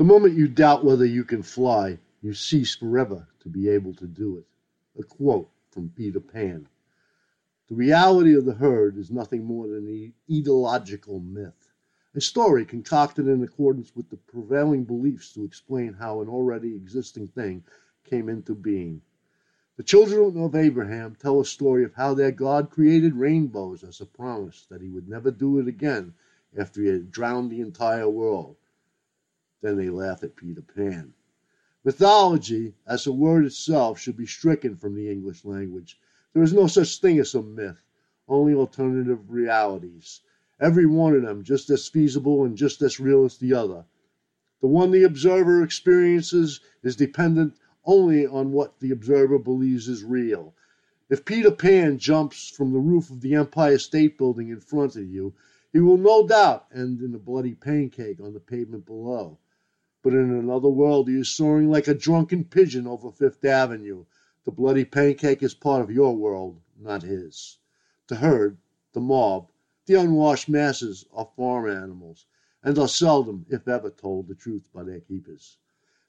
The moment you doubt whether you can fly, you cease forever to be able to do it. A quote from Peter Pan. The reality of the herd is nothing more than an etiological myth, a story concocted in accordance with the prevailing beliefs to explain how an already existing thing came into being. The children of Abraham tell a story of how their God created rainbows as a promise that he would never do it again after he had drowned the entire world. Then they laugh at Peter Pan. Mythology, as a word itself, should be stricken from the English language there is no such thing as a myth, only alternative realities, every one of them just as feasible and just as real as the other. The one the observer experiences is dependent only on what the observer believes is real. If Peter Pan jumps from the roof of the Empire State Building in front of you, he will no doubt end in a bloody pancake on the pavement below. But in another world he is soaring like a drunken pigeon over Fifth Avenue, the bloody pancake is part of your world, not his. The herd, the mob, the unwashed masses are farm animals, and are seldom, if ever, told the truth by their keepers.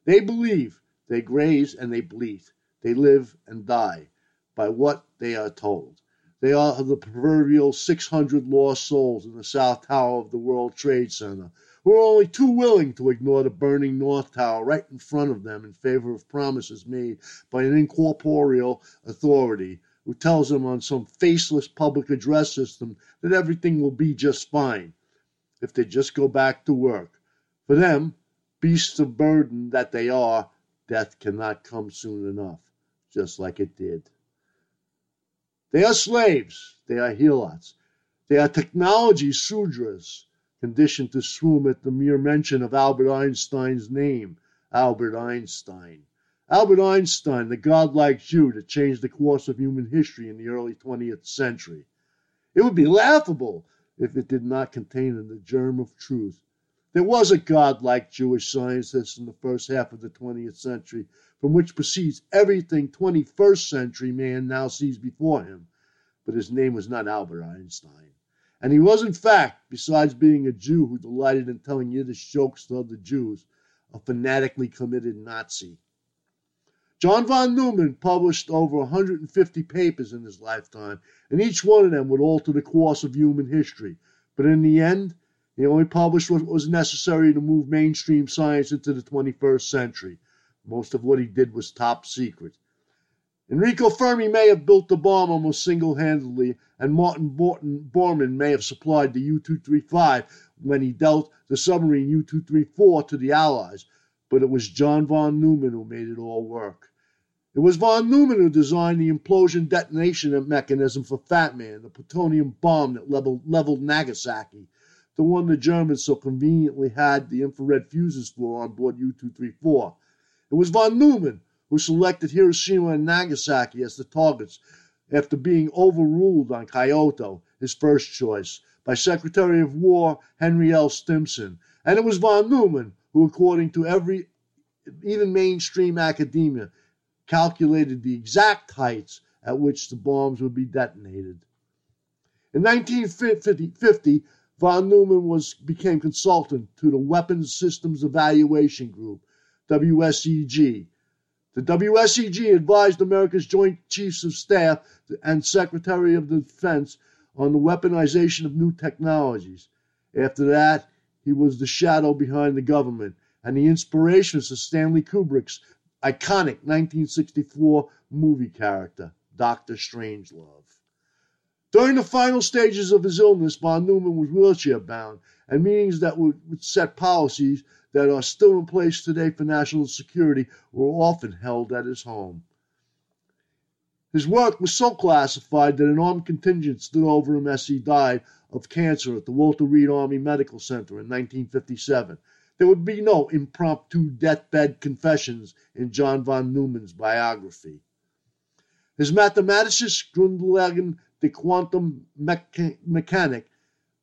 They believe, they graze and they bleat, they live and die by what they are told. They are the proverbial 600 lost souls in the South Tower of the World Trade Center who are only too willing to ignore the burning North Tower right in front of them in favor of promises made by an incorporeal authority who tells them on some faceless public address system that everything will be just fine if they just go back to work. For them, beasts of burden that they are, death cannot come soon enough, just like it did. They are slaves. They are helots. They are technology sudras conditioned to swoon at the mere mention of Albert Einstein's name. Albert Einstein. Albert Einstein, the godlike Jew that changed the course of human history in the early 20th century. It would be laughable if it did not contain in the germ of truth. There was a godlike Jewish scientist in the first half of the 20th century, from which proceeds everything 21st century man now sees before him. But his name was not Albert Einstein. And he was, in fact, besides being a Jew who delighted in telling Yiddish jokes to other Jews, a fanatically committed Nazi. John von Neumann published over 150 papers in his lifetime, and each one of them would alter the course of human history. But in the end, he only published what was necessary to move mainstream science into the 21st century. Most of what he did was top secret. Enrico Fermi may have built the bomb almost single handedly, and Martin Bormann may have supplied the U 235 when he dealt the submarine U 234 to the Allies, but it was John von Neumann who made it all work. It was von Neumann who designed the implosion detonation mechanism for Fat Man, the plutonium bomb that leveled, leveled Nagasaki, the one the Germans so conveniently had the infrared fuses for on board U 234. It was von Neumann who selected Hiroshima and Nagasaki as the targets after being overruled on Kyoto, his first choice, by Secretary of War Henry L. Stimson. And it was von Neumann who, according to every, even mainstream academia, calculated the exact heights at which the bombs would be detonated. In 1950, von Neumann was, became consultant to the Weapons Systems Evaluation Group, WSEG, the WSEG advised America's Joint Chiefs of Staff and Secretary of Defense on the weaponization of new technologies. After that, he was the shadow behind the government and the inspiration for Stanley Kubrick's iconic 1964 movie character, Dr. Strangelove. During the final stages of his illness, von Neumann was wheelchair bound, and meetings that would set policies that are still in place today for national security were often held at his home. His work was so classified that an armed contingent stood over him as he died of cancer at the Walter Reed Army Medical Center in 1957. There would be no impromptu deathbed confessions in John von Neumann's biography. His Mathematisches Grundlagen der Quantum Mechanik,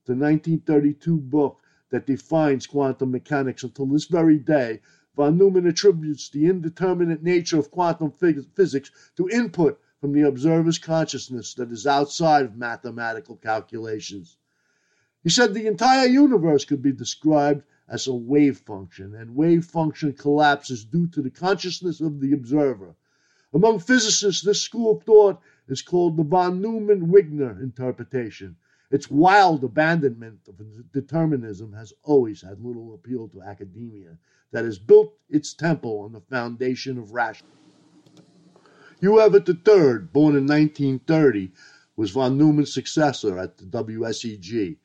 the 1932 book, that defines quantum mechanics until this very day, von Neumann attributes the indeterminate nature of quantum physics to input from the observer's consciousness that is outside of mathematical calculations. He said the entire universe could be described as a wave function, and wave function collapses due to the consciousness of the observer. Among physicists, this school of thought is called the von Neumann Wigner interpretation. Its wild abandonment of determinism has always had little appeal to academia that has built its temple on the foundation of rational. Hugh Everett III, born in 1930, was von Neumann's successor at the WSEG.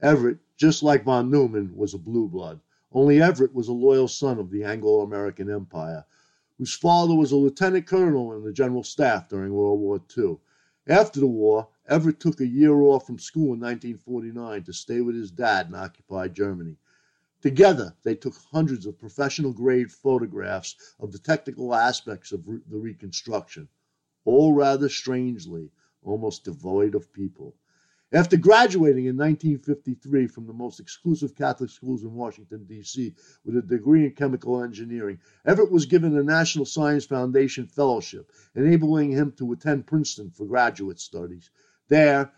Everett, just like von Neumann, was a blue blood. Only Everett was a loyal son of the Anglo American Empire whose father was a lieutenant colonel in the general staff during World War II. After the war, Everett took a year off from school in 1949 to stay with his dad in occupied Germany. Together, they took hundreds of professional grade photographs of the technical aspects of re- the reconstruction, all rather strangely, almost devoid of people. After graduating in 1953 from the most exclusive Catholic schools in Washington, D.C., with a degree in chemical engineering, Everett was given a National Science Foundation Fellowship, enabling him to attend Princeton for graduate studies. There,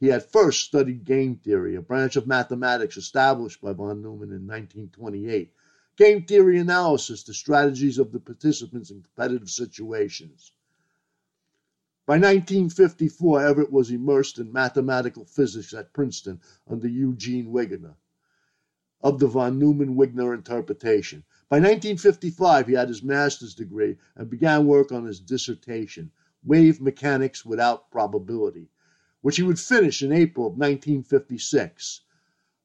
he had first studied game theory, a branch of mathematics established by von Neumann in 1928. Game theory analysis, the strategies of the participants in competitive situations. By 1954, Everett was immersed in mathematical physics at Princeton under Eugene Wigner of the von Neumann Wigner interpretation. By 1955, he had his master's degree and began work on his dissertation, Wave Mechanics Without Probability, which he would finish in April of 1956.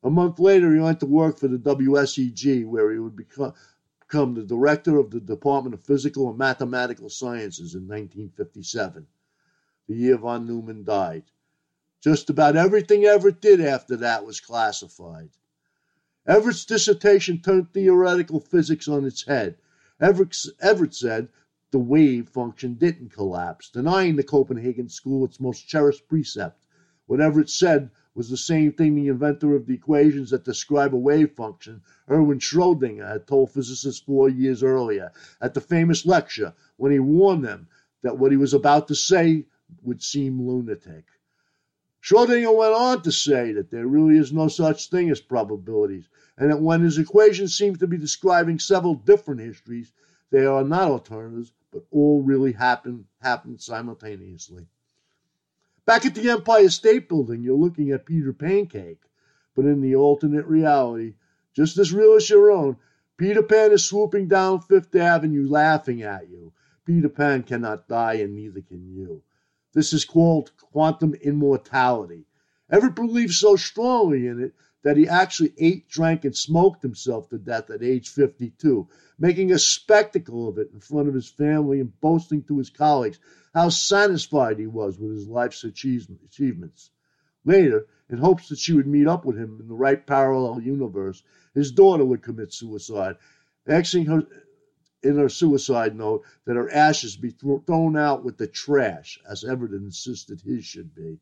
A month later, he went to work for the WSEG, where he would become, the director of the Department of Physical and Mathematical Sciences in 1957 the year von Neumann died. Just about everything Everett did after that was classified. Everett's dissertation turned theoretical physics on its head. Everett, Everett said the wave function didn't collapse, denying the Copenhagen school its most cherished precept. Whatever it said was the same thing the inventor of the equations that describe a wave function, Erwin Schrödinger, had told physicists four years earlier at the famous lecture when he warned them that what he was about to say would seem lunatic. Schrodinger went on to say that there really is no such thing as probabilities, and that when his equations seem to be describing several different histories, they are not alternatives, but all really happened happen simultaneously. Back at the Empire State Building, you're looking at Peter Pancake, but in the alternate reality, just as real as your own, Peter Pan is swooping down Fifth Avenue laughing at you. Peter Pan cannot die, and neither can you. This is called quantum immortality. Everett believed so strongly in it that he actually ate, drank, and smoked himself to death at age 52, making a spectacle of it in front of his family and boasting to his colleagues how satisfied he was with his life's achievements. Later, in hopes that she would meet up with him in the right parallel universe, his daughter would commit suicide, asking her in her suicide note that her ashes be thrown out with the trash, as Everett insisted his should be.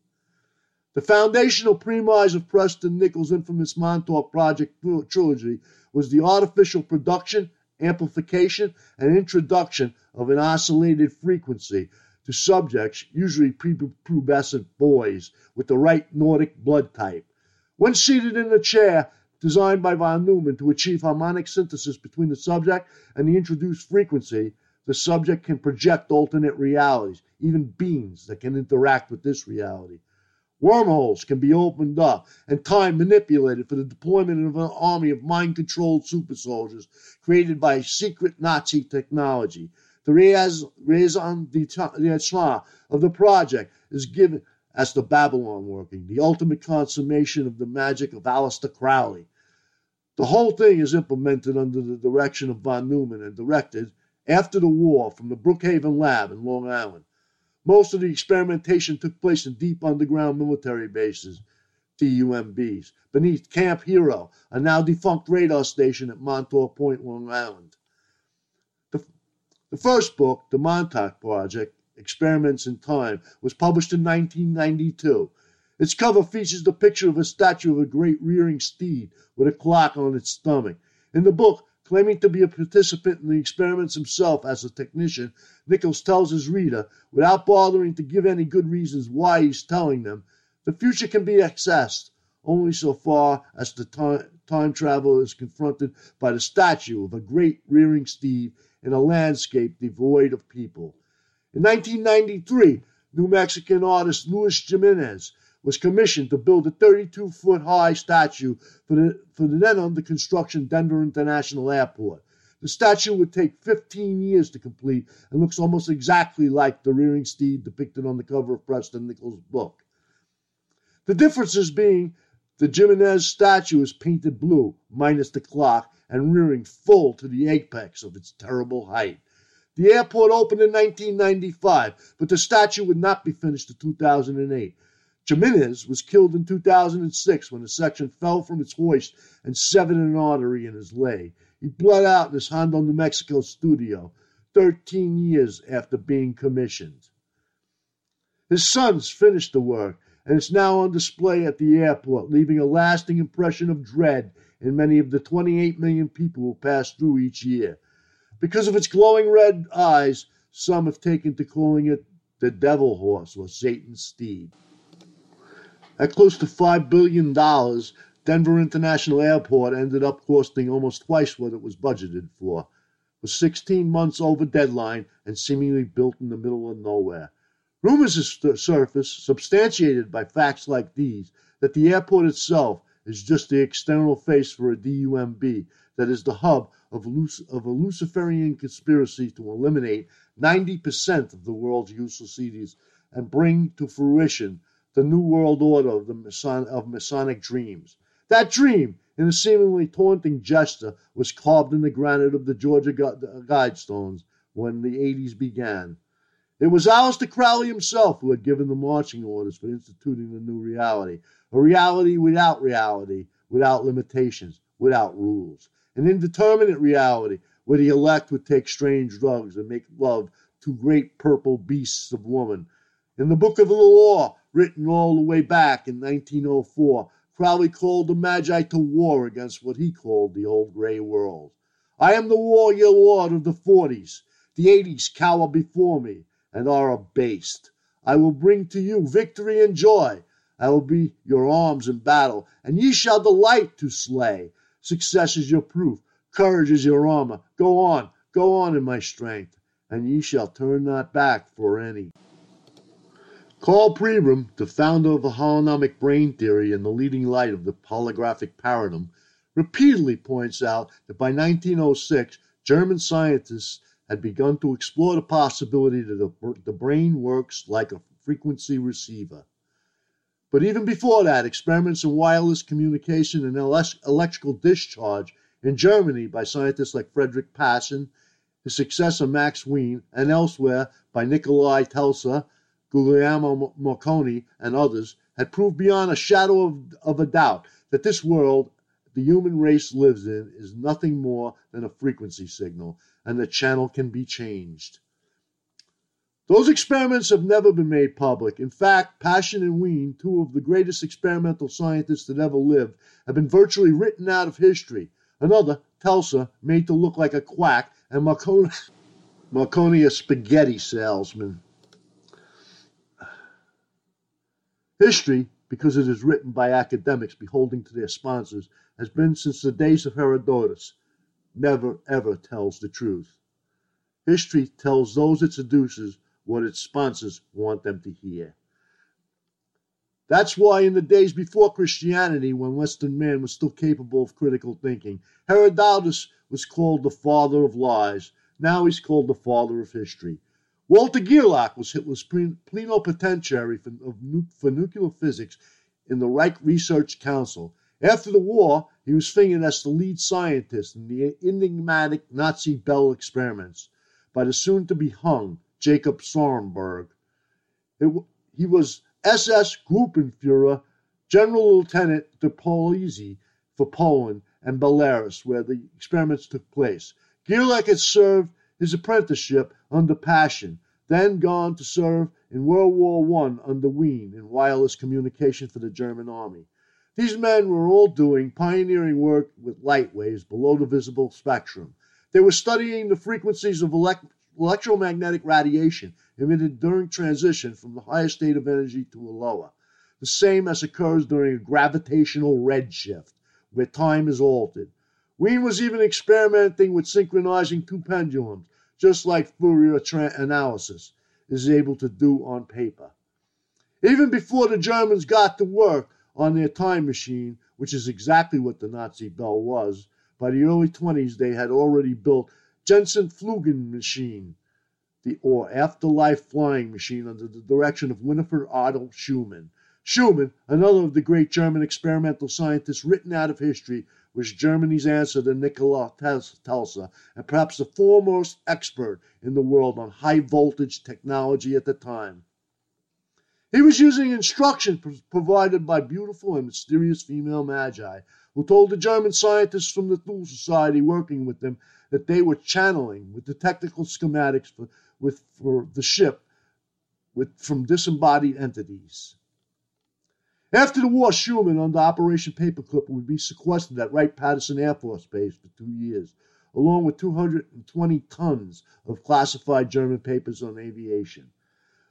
The foundational premise of Preston Nichols' infamous Montauk Project trilogy was the artificial production, amplification, and introduction of an oscillated frequency to subjects, usually prepubescent boys, with the right Nordic blood type. When seated in a chair, designed by von Neumann to achieve harmonic synthesis between the subject and the introduced frequency, the subject can project alternate realities, even beings that can interact with this reality. Wormholes can be opened up and time manipulated for the deployment of an army of mind controlled super soldiers created by secret Nazi technology. The raison d'etre of the project is given as the Babylon working, the ultimate consummation of the magic of Aleister Crowley. The whole thing is implemented under the direction of von Neumann and directed after the war from the Brookhaven Lab in Long Island. Most of the experimentation took place in deep underground military bases, DUMBs, beneath Camp Hero, a now defunct radar station at Montauk Point, Long Island. The, the first book, The Montauk Project, Experiments in Time, was published in 1992. Its cover features the picture of a statue of a great rearing steed with a clock on its stomach. In the book, claiming to be a participant in the experiments himself as a technician, Nichols tells his reader, without bothering to give any good reasons why he's telling them, the future can be accessed only so far as the time, time traveler is confronted by the statue of a great rearing steed in a landscape devoid of people. In 1993, New Mexican artist Luis Jimenez was commissioned to build a 32 foot high statue for the, for the then under construction Denver International Airport. The statue would take 15 years to complete and looks almost exactly like the rearing steed depicted on the cover of Preston Nichols' book. The differences being the Jimenez statue is painted blue, minus the clock, and rearing full to the apex of its terrible height. The airport opened in 1995, but the statue would not be finished until 2008. Jimenez was killed in 2006 when a section fell from its hoist and severed an artery in his leg. He bled out in his Hondo, New Mexico studio 13 years after being commissioned. His sons finished the work and it's now on display at the airport, leaving a lasting impression of dread in many of the 28 million people who pass through each year. Because of its glowing red eyes, some have taken to calling it the devil horse or Satan's steed. At close to $5 billion, Denver International Airport ended up costing almost twice what it was budgeted for. Was 16 months over deadline and seemingly built in the middle of nowhere. Rumors have surfaced, substantiated by facts like these, that the airport itself is just the external face for a DUMB that is the hub of, of a Luciferian conspiracy to eliminate 90% of the world's useless cities and bring to fruition the new world order of the Mason- of Masonic dreams. That dream, in a seemingly taunting gesture, was carved in the granite of the Georgia Guidestones when the 80s began. It was Aleister Crowley himself who had given the marching orders for instituting the new reality, a reality without reality, without limitations, without rules, an indeterminate reality where the elect would take strange drugs and make love to great purple beasts of woman. In the book of the law, written all the way back in 1904, Crowley called the Magi to war against what he called the old gray world. I am the warrior lord of the forties. The eighties cower before me and are abased. I will bring to you victory and joy. I will be your arms in battle, and ye shall delight to slay. Success is your proof, courage is your armor. Go on, go on in my strength, and ye shall turn not back for any. Karl Pribram, the founder of the holonomic brain theory and the leading light of the holographic paradigm, repeatedly points out that by 1906, German scientists had begun to explore the possibility that the, brain works like a frequency receiver. But even before that, experiments in wireless communication and electrical discharge in Germany by scientists like Frederick Paschen, his successor Max Wien, and elsewhere by Nikolai Tesla, Guglielmo Marconi, and others, had proved beyond a shadow of, of a doubt that this world the human race lives in is nothing more than a frequency signal, and the channel can be changed. Those experiments have never been made public. In fact, Paschen and Wien, two of the greatest experimental scientists that ever lived, have been virtually written out of history. Another, Tesla, made to look like a quack, and Marconi, Marconi a spaghetti salesman. History, because it is written by academics beholding to their sponsors, has been since the days of Herodotus never ever tells the truth. History tells those it seduces what its sponsors want them to hear. That's why, in the days before Christianity, when Western man was still capable of critical thinking, Herodotus was called the father of lies. Now he's called the father of history. Walter Gerlach was, was plenipotentiary for, for nuclear physics in the Reich Research Council. After the war, he was fingered as the lead scientist in the enigmatic Nazi Bell experiments by the soon to be hung Jacob Sporrenberg. It, he was SS Gruppenfuhrer, General Lieutenant de Police for Poland and Belarus, where the experiments took place. Gerlach had served his apprenticeship under Paschen, then gone to serve in World War I under Wien in wireless communication for the German army. These men were all doing pioneering work with light waves below the visible spectrum. They were studying the frequencies of elect- electromagnetic radiation emitted during transition from the higher state of energy to a lower. the same as occurs during a gravitational redshift, where time is altered. Wien was even experimenting with synchronizing two pendulums, just like Fourier analysis is able to do on paper. Even before the Germans got to work on their time machine, which is exactly what the Nazi bell was, by the early 20s they had already built Jensenflugen machine, the or afterlife flying machine under the direction of Winfried Otto Schumann. Schumann, another of the great German experimental scientists written out of history, was Germany's answer to Nikola Tesla, and perhaps the foremost expert in the world on high voltage technology at the time. He was using instructions provided by beautiful and mysterious female magi, who told the German scientists from the Thule Society working with them that they were channeling with the technical schematics for, with, for the ship with, from disembodied entities. After the war, Schumann, under Operation Paperclip, would be sequestered at Wright Patterson Air Force Base for two years, along with 220 tons of classified German papers on aviation.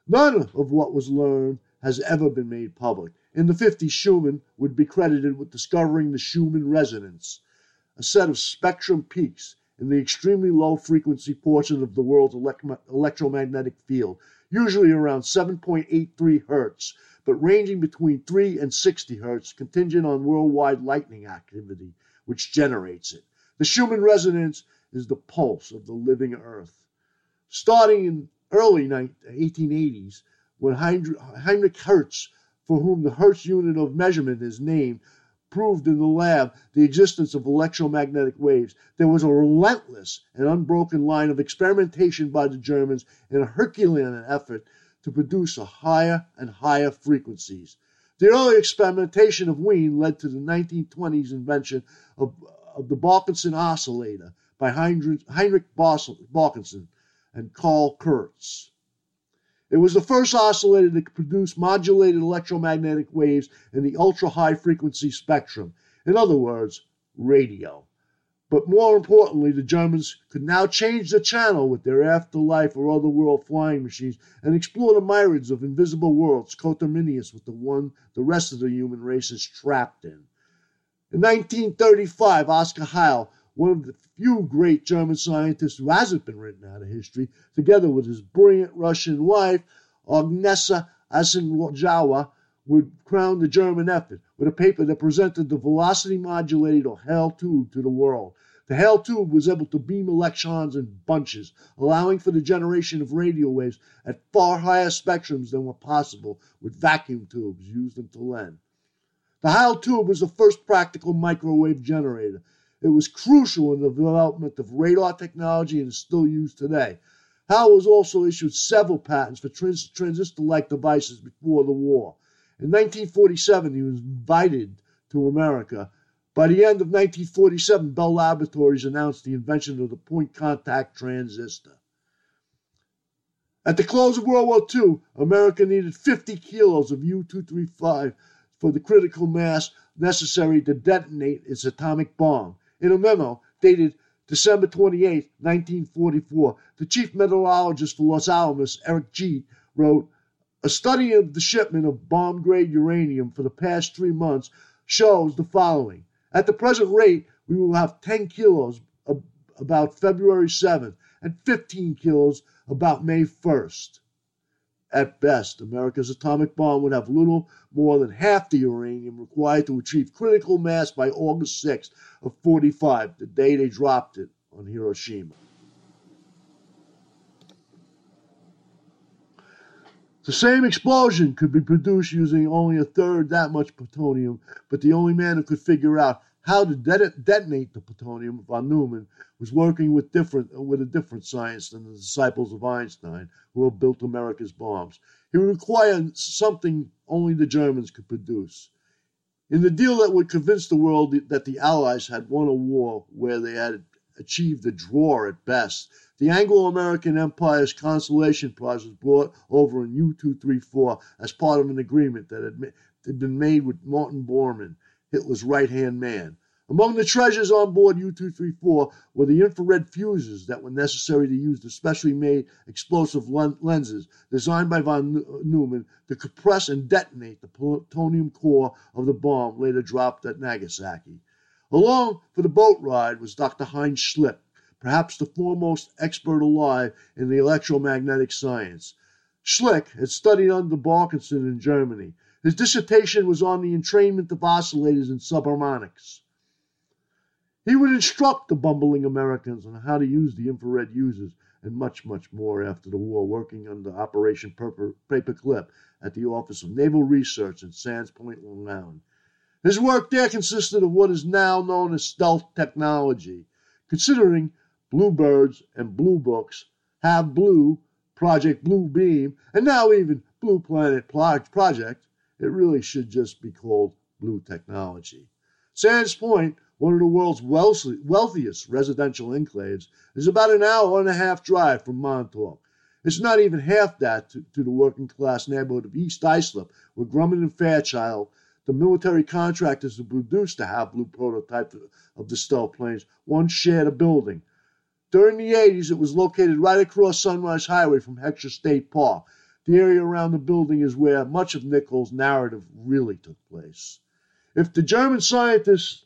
None of what was learned has ever been made public. In the 50s, Schumann would be credited with discovering the Schumann resonance, a set of spectrum peaks in the extremely low frequency portion of the world's electromagnetic field, usually around 7.83 hertz, but ranging between 3 and 60 hertz, contingent on worldwide lightning activity, which generates it. The Schumann resonance is the pulse of the living Earth. Starting in early 1880s when Heinrich Hertz, for whom the Hertz unit of measurement is named, proved in the lab the existence of electromagnetic waves. There was a relentless and unbroken line of experimentation by the Germans in a Herculean effort to produce a higher and higher frequencies. The early experimentation of Wien led to the 1920s invention of, of the Barkhausen oscillator by Heinrich, Barkhausen, and Karl Kurz. It was the first oscillator could produce modulated electromagnetic waves in the ultra high frequency spectrum. In other words, radio. But more importantly, the Germans could now change the channel with their afterlife or otherworld flying machines and explore the myriads of invisible worlds coterminous with the one the rest of the human race is trapped in. In 1935, Oscar Heil one of the few great German scientists who hasn't been written out of history, together with his brilliant Russian wife, Agnesa Arsenjewa, would crown the German effort with a paper that presented the velocity modulated or Hale tube to the world. The Hale tube was able to beam electrons in bunches, allowing for the generation of radio waves at far higher spectrums than were possible with vacuum tubes used in Tallinn. The Hale tube was the first practical microwave generator it was crucial in the development of radar technology and is still used today. Heil was also issued several patents for trans- transistor like devices before the war. In 1947, he was invited to America. By the end of 1947, Bell Laboratories announced the invention of the point contact transistor. At the close of World War II, America needed 50 kilos of U 235 for the critical mass necessary to detonate its atomic bomb. In a memo dated December 28, 1944, the chief meteorologist for Los Alamos, Eric Jette, wrote, A study of the shipment of bomb grade uranium for the past three months shows the following. At the present rate, we will have 10 kilos about February 7th and 15 kilos about May 1st. At best, America's atomic bomb would have little more than half the uranium required to achieve critical mass by August 6th of 45, the day they dropped it on Hiroshima. The same explosion could be produced using only a third that much plutonium, but the only man who could figure out how to detonate the plutonium, von Neumann, was working with different with a different science than the disciples of Einstein who have built America's bombs. He required something only the Germans could produce. In the deal that would convince the world that the Allies had won a war where they had achieved a draw at best, the Anglo-American Empire's consolation Prize was brought over in U-234 as part of an agreement that had been made with Martin Bormann Hitler's right hand man. Among the treasures on board U 234 were the infrared fuses that were necessary to use the specially made explosive lenses designed by von Neumann to compress and detonate the plutonium core of the bomb later dropped at Nagasaki. Along for the boat ride was Dr. Heinz Schlick, perhaps the foremost expert alive in the electromagnetic science. Schlick had studied under Barkhausen in Germany. His dissertation was on the entrainment of oscillators in subharmonics. He would instruct the bumbling Americans on how to use the infrared users and much, much more after the war, working under Operation Paperclip at the Office of Naval Research in Sands Point, Long Island. His work there consisted of what is now known as stealth technology, considering Bluebirds and Blue Books, Have Blue, Project Blue Beam, and now even Blue Planet Project, it really should just be called Blue Technology. Sands Point, one of the world's wealthiest residential enclaves, is about an hour and a half drive from Montauk. It's not even half that to, to the working class neighborhood of East Islip, where Grumman and Fairchild, the military contractors who produced the Blue prototype of the stealth planes, once shared a building. During the 80s, it was located right across Sunrise Highway from Heckscher State Park. The area around the building is where much of Nichols' narrative really took place. If the German scientists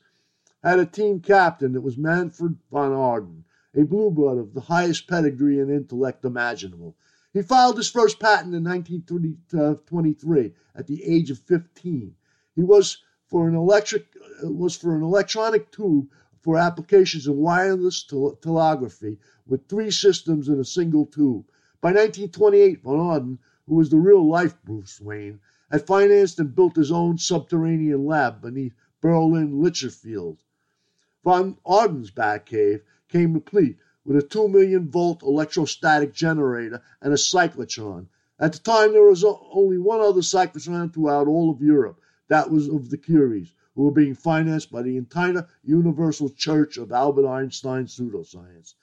had a team captain, it was Manfred von Ardenne, a blueblood of the highest pedigree and intellect imaginable. He filed his first patent in 1923 uh, at the age of 15. He was for an electric was for an electronic tube for applications in wireless telegraphy with three systems in a single tube. By 1928, von Ardenne, who was the real life Bruce Wayne, had financed and built his own subterranean lab beneath Berlin Lichterfelde. Von Ardenne's Batcave came complete with a 2 million volt electrostatic generator and a cyclotron. At the time, there was only one other cyclotron throughout all of Europe. That was of the Curies, who were being financed by the entire Universal Church of Albert Einstein pseudoscience.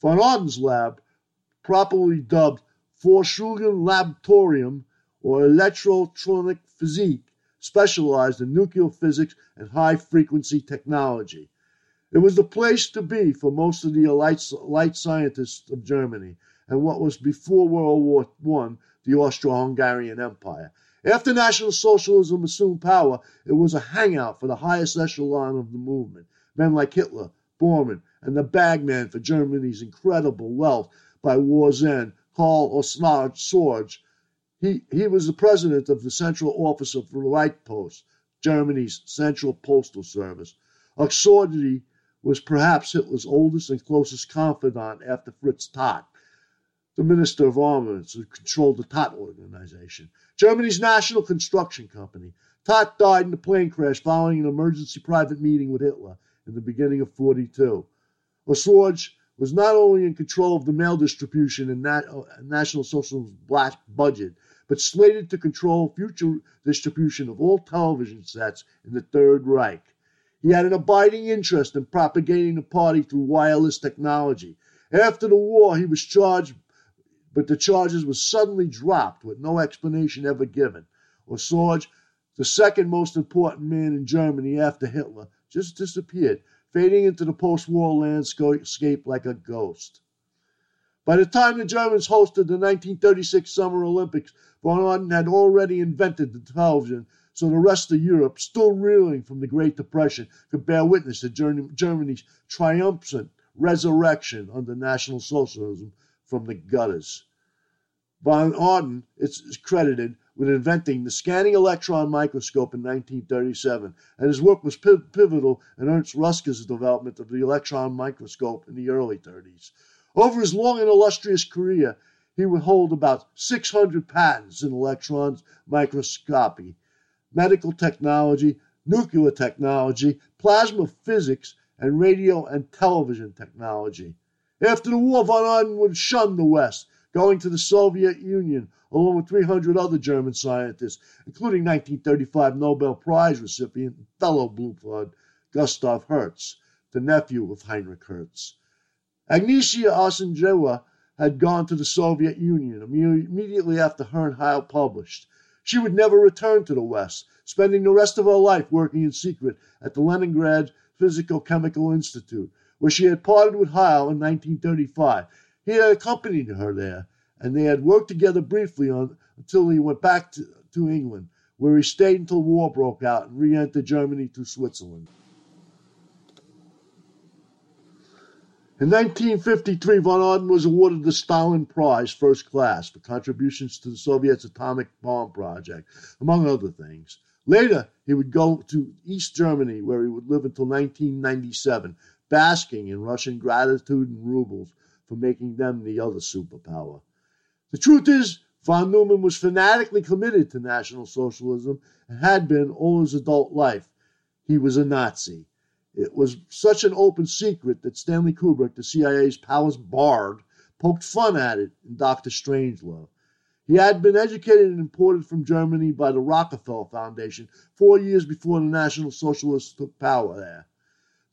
Von Ardenne's lab, properly dubbed Forschungen Laboratorium or Electrotronic Physique, specialized in nuclear physics and high frequency technology. It was the place to be for most of the elite light scientists of Germany and what was before World War I the Austro Hungarian Empire. After National Socialism assumed power, it was a hangout for the highest echelon of the movement. Men like Hitler, Bormann, and the bagman for Germany's incredible wealth by war's end, Karl Oswald Sorge. He, he was the president of the Central Office of the Reichspost, Germany's central postal service. Ohnesorge was perhaps Hitler's oldest and closest confidant after Fritz Todt the Minister of Armaments, who controlled the Todt organization. Germany's national construction company. Todt died in a plane crash following an emergency private meeting with Hitler in the beginning of 42. Ohnesorge was not only in control of the mail distribution and uh, National Socialist's black budget, but slated to control future distribution of all television sets in the Third Reich. He had an abiding interest in propagating the party through wireless technology. After the war, he was charged but the charges were suddenly dropped with no explanation ever given. Sorge, the second most important man in Germany after Hitler, just disappeared, fading into the post war landscape like a ghost. By the time the Germans hosted the 1936 Summer Olympics, von Ardenne had already invented the television, so the rest of Europe, still reeling from the Great Depression, could bear witness to Germany's triumphant resurrection under National Socialism from the gutters. Von Ardenne is credited with inventing the scanning electron microscope in 1937, and his work was pivotal in Ernst Ruska's development of the electron microscope in the early 30s. Over his long and illustrious career, he would hold about 600 patents in electron microscopy, medical technology, nuclear technology, plasma physics, and radio and television technology. After the war, von Ardenne would shun the West, going to the Soviet Union along with 300 other German scientists, including 1935 Nobel Prize recipient and fellow Blue Blood Gustav Hertz, the nephew of Heinrich Hertz. Agnieszka Arsenjewa had gone to the Soviet Union immediately after her and Heil published. She would never return to the West, spending the rest of her life working in secret at the Leningrad Physical Chemical Institute, where she had parted with Heil in 1935. He had accompanied her there, and they had worked together briefly on, until he went back to, to England, where he stayed until war broke out and re entered Germany through Switzerland. In 1953, von Ardenne was awarded the Stalin Prize First Class for contributions to the Soviet's atomic bomb project, among other things. Later, he would go to East Germany, where he would live until 1997, basking in Russian gratitude and rubles for making them the other superpower. The truth is, von Neumann was fanatically committed to National Socialism and had been all his adult life. He was a Nazi. It was such an open secret that Stanley Kubrick, the CIA's palace bard, poked fun at it in Doctor Strangelove. He had been educated and imported from Germany by the Rockefeller Foundation four years before the National Socialists took power there.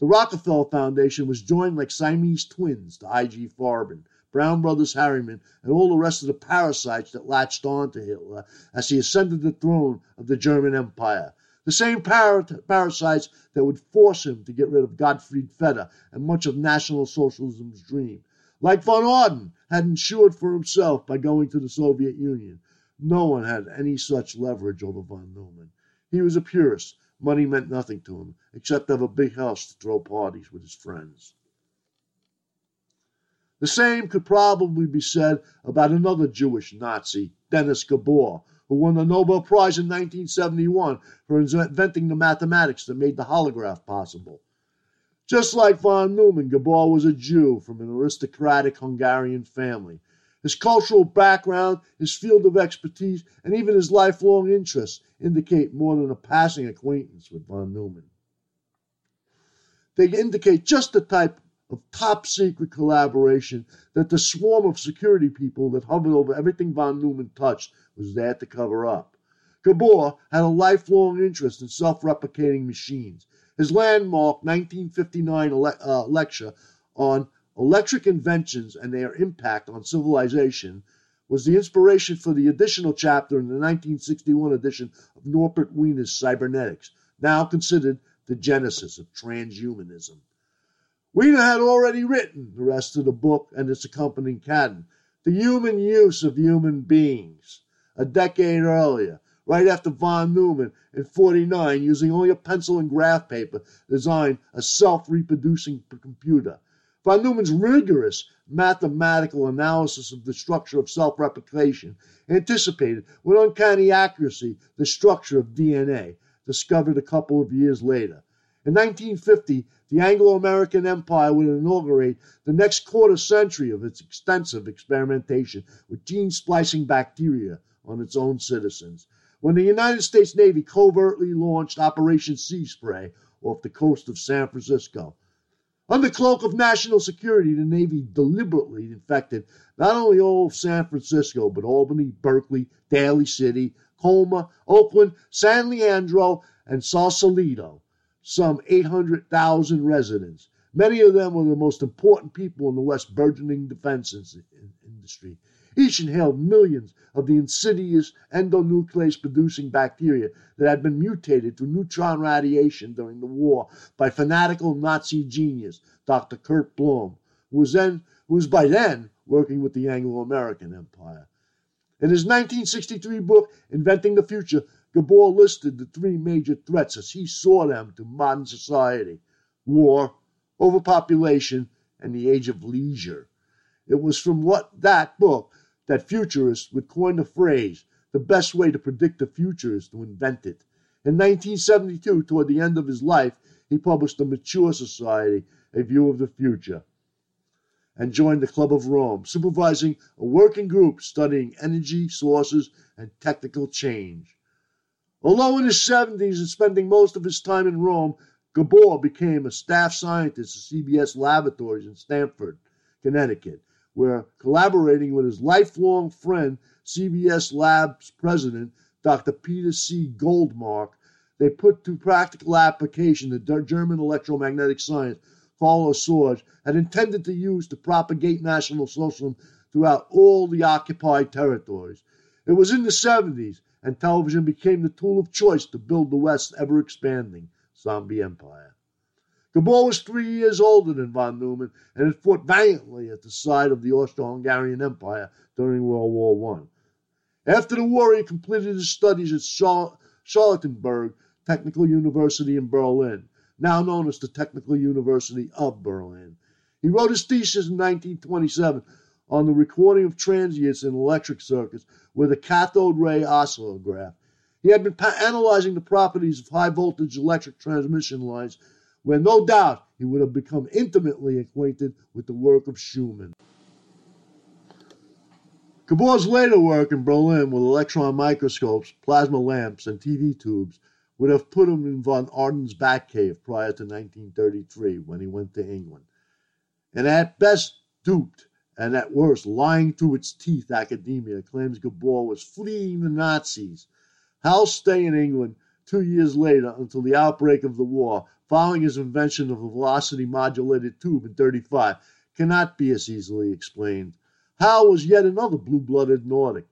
The Rockefeller Foundation was joined like Siamese twins to I.G. Farben, Brown Brothers Harriman, and all the rest of the parasites that latched on to Hitler as he ascended the throne of the German Empire the same parasites that would force him to get rid of Gottfried Feder and much of National Socialism's dream. Like von Ardenne had ensured for himself by going to the Soviet Union. No one had any such leverage over von Neumann. He was a purist. Money meant nothing to him, except to have a big house to throw parties with his friends. The same could probably be said about another Jewish Nazi, Dennis Gabor, who won the Nobel Prize in 1971 for inventing the mathematics that made the holograph possible. Just like von Neumann, Gabor was a Jew from an aristocratic Hungarian family. His cultural background, his field of expertise, and even his lifelong interests indicate more than a passing acquaintance with von Neumann. They indicate just the type of top secret collaboration that the swarm of security people that hovered over everything von Neumann touched was there to cover up. Gabor had a lifelong interest in self replicating machines. His landmark 1959 ele- uh, lecture on electric inventions and their impact on civilization was the inspiration for the additional chapter in the 1961 edition of Norbert Wiener's Cybernetics, now considered the genesis of transhumanism. Wiener had already written the rest of the book and its accompanying canon, The Human Use of Human Beings, a decade earlier, right after von Neumann in 49, using only a pencil and graph paper, designed a self reproducing computer. Von Neumann's rigorous mathematical analysis of the structure of self replication anticipated with uncanny accuracy the structure of DNA, discovered a couple of years later. In 1950, the Anglo American Empire would inaugurate the next quarter century of its extensive experimentation with gene splicing bacteria on its own citizens. When the United States Navy covertly launched Operation Sea Spray off the coast of San Francisco. Under the cloak of national security, the Navy deliberately infected not only all of San Francisco, but Albany, Berkeley, Daly City, Colma, Oakland, San Leandro, and Sausalito some 800,000 residents. Many of them were the most important people in the West burgeoning defense industry. Each inhaled millions of the insidious endonuclease producing bacteria that had been mutated through neutron radiation during the war by fanatical Nazi genius Dr. Kurt Blome, who was, then, who was by then working with the Anglo American Empire. In his 1963 book, Inventing the Future, Gabor listed the three major threats as he saw them to modern society war, overpopulation, and the age of leisure. It was from what that book that futurists would coin the phrase the best way to predict the future is to invent it. In 1972, toward the end of his life, he published The Mature Society, A View of the Future, and joined the Club of Rome, supervising a working group studying energy sources and technical change. Although in his 70s and spending most of his time in Rome, Gabor became a staff scientist at CBS Laboratories in Stamford, Connecticut, where collaborating with his lifelong friend, CBS Labs president, Dr. Peter C. Goldmark, they put to practical application the German electromagnetic science Carlo Sorge had intended to use to propagate National Socialism throughout all the occupied territories. It was in the 70s and television became the tool of choice to build the West's ever expanding zombie empire. Gabor was three years older than von Neumann and had fought valiantly at the side of the Austro-Hungarian Empire during World War I. After the war, he completed his studies at Charlottenburg Technical University in Berlin, now known as the Technical University of Berlin. He wrote his thesis in 1927 on the recording of transients in electric circuits with a cathode ray oscillograph. He had been pa- analyzing the properties of high voltage electric transmission lines, where no doubt he would have become intimately acquainted with the work of Schumann. Gabor's later work in Berlin with electron microscopes, plasma lamps, and TV tubes would have put him in von Ardenne's Batcave prior to 1933 when he went to England. And at best duped and at worst lying through its teeth, academia claims Gabor was fleeing the Nazis. Heil's stay in England two years later until the outbreak of the war, following his invention of a velocity modulated tube in 35, cannot be as easily explained. Heil was yet another blue blooded Nordic.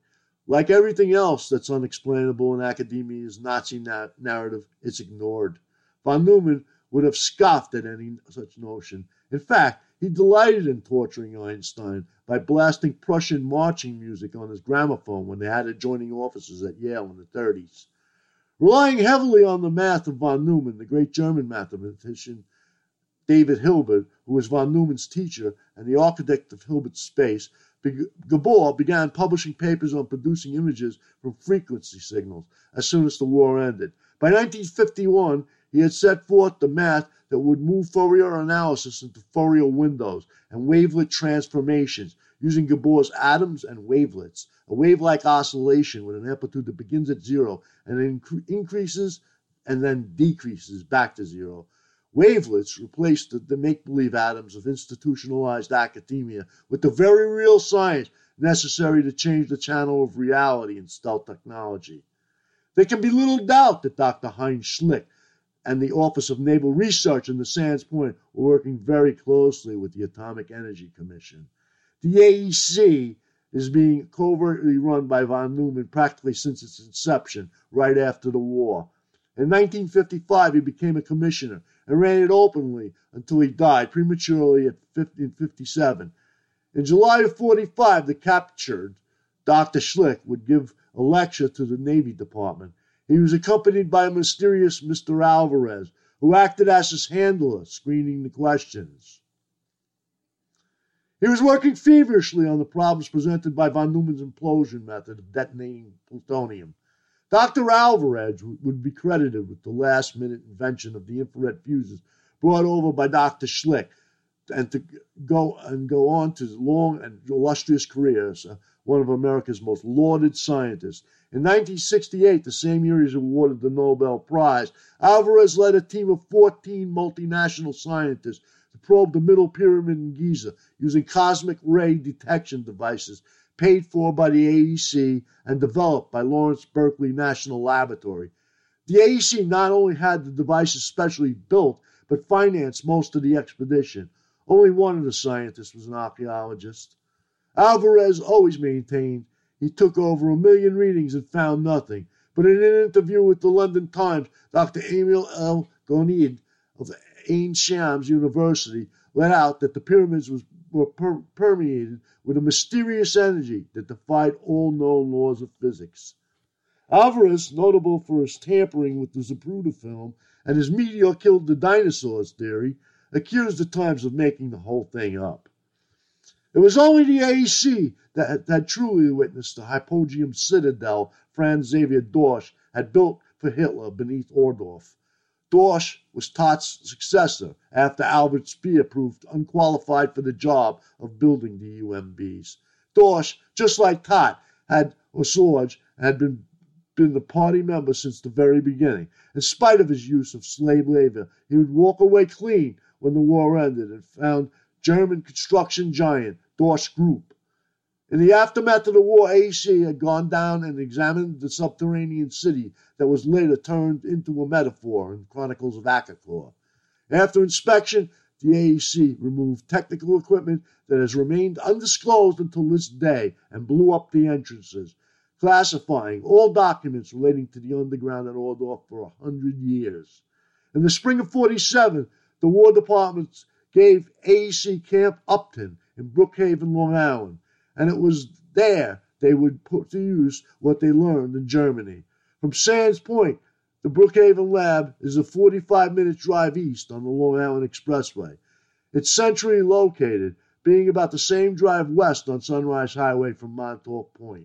Like everything else that's unexplainable in academia's Nazi na- narrative, it's ignored. Von Neumann would have scoffed at any such notion. In fact, he delighted in torturing Einstein by blasting Prussian marching music on his gramophone when they had adjoining offices at Yale in the 30s. Relying heavily on the math of von Neumann, the great German mathematician David Hilbert, who was von Neumann's teacher and the architect of Hilbert's space, Gabor began publishing papers on producing images from frequency signals as soon as the war ended. By 1951, he had set forth the math that would move Fourier analysis into Fourier windows and wavelet transformations using Gabor's atoms and wavelets, a wave-like oscillation with an amplitude that begins at zero and increases and then decreases back to zero. Wavelets replaced the, the make-believe atoms of institutionalized academia with the very real science necessary to change the channel of reality in stealth technology. There can be little doubt that Dr. Heinz Schlick and the Office of Naval Research in the Sands Point were working very closely with the Atomic Energy Commission. The AEC is being covertly run by von Neumann practically since its inception, right after the war. In 1955, he became a commissioner and ran it openly until he died prematurely at 50, 57. In July of 45, the captured Dr. Schlick would give a lecture to the Navy Department he was accompanied by a mysterious Mr. Alvarez, who acted as his handler, screening the questions. He was working feverishly on the problems presented by von Neumann's implosion method of detonating plutonium. Dr. Alvarez would be credited with the last minute invention of the infrared fuses brought over by Dr. Schlick and to go and go on to his long and illustrious careers, uh, one of America's most lauded scientists. In 1968, the same year he was awarded the Nobel Prize, Alvarez led a team of 14 multinational scientists probe the Middle Pyramid in Giza using cosmic ray detection devices paid for by the AEC and developed by Lawrence Berkeley National Laboratory. The AEC not only had the devices specially built, but financed most of the expedition. Only one of the scientists was an archaeologist. Alvarez always maintained he took over a million readings and found nothing. But in an interview with the London Times, Dr. Emil L. Gonid of Ain Shams University let out that the pyramids was, were per- permeated with a mysterious energy that defied all known laws of physics. Alvarez, notable for his tampering with the Zapruder film and his meteor killed the dinosaurs theory, accused the Times of making the whole thing up. It was only the AEC that had truly witnessed the hypogeum citadel Franz Xavier Dorsch had built for Hitler beneath Ohrdruf. Dorsch was Todt's successor after Albert Speer proved unqualified for the job of building the UMBs. Dorsch, just like Tott, had Ohnesorge and had been, been the party member since the very beginning. In spite of his use of slave labor, he would walk away clean when the war ended and found German construction giant Dorsch Group. In the aftermath of the war, AEC had gone down and examined the subterranean city that was later turned into a metaphor in Chronicles of Akator. After inspection, the AEC removed technical equipment that has remained undisclosed until this day and blew up the entrances. classifying all documents relating to the underground at Aldorf for a hundred years. In the spring of 47, the War Department gave AEC Camp Upton in Brookhaven, Long Island, and it was there they would put to use what they learned in Germany. From Sands Point, the Brookhaven Lab is a 45 minute drive east on the Long Island Expressway. It's centrally located, being about the same drive west on Sunrise Highway from Montauk Point.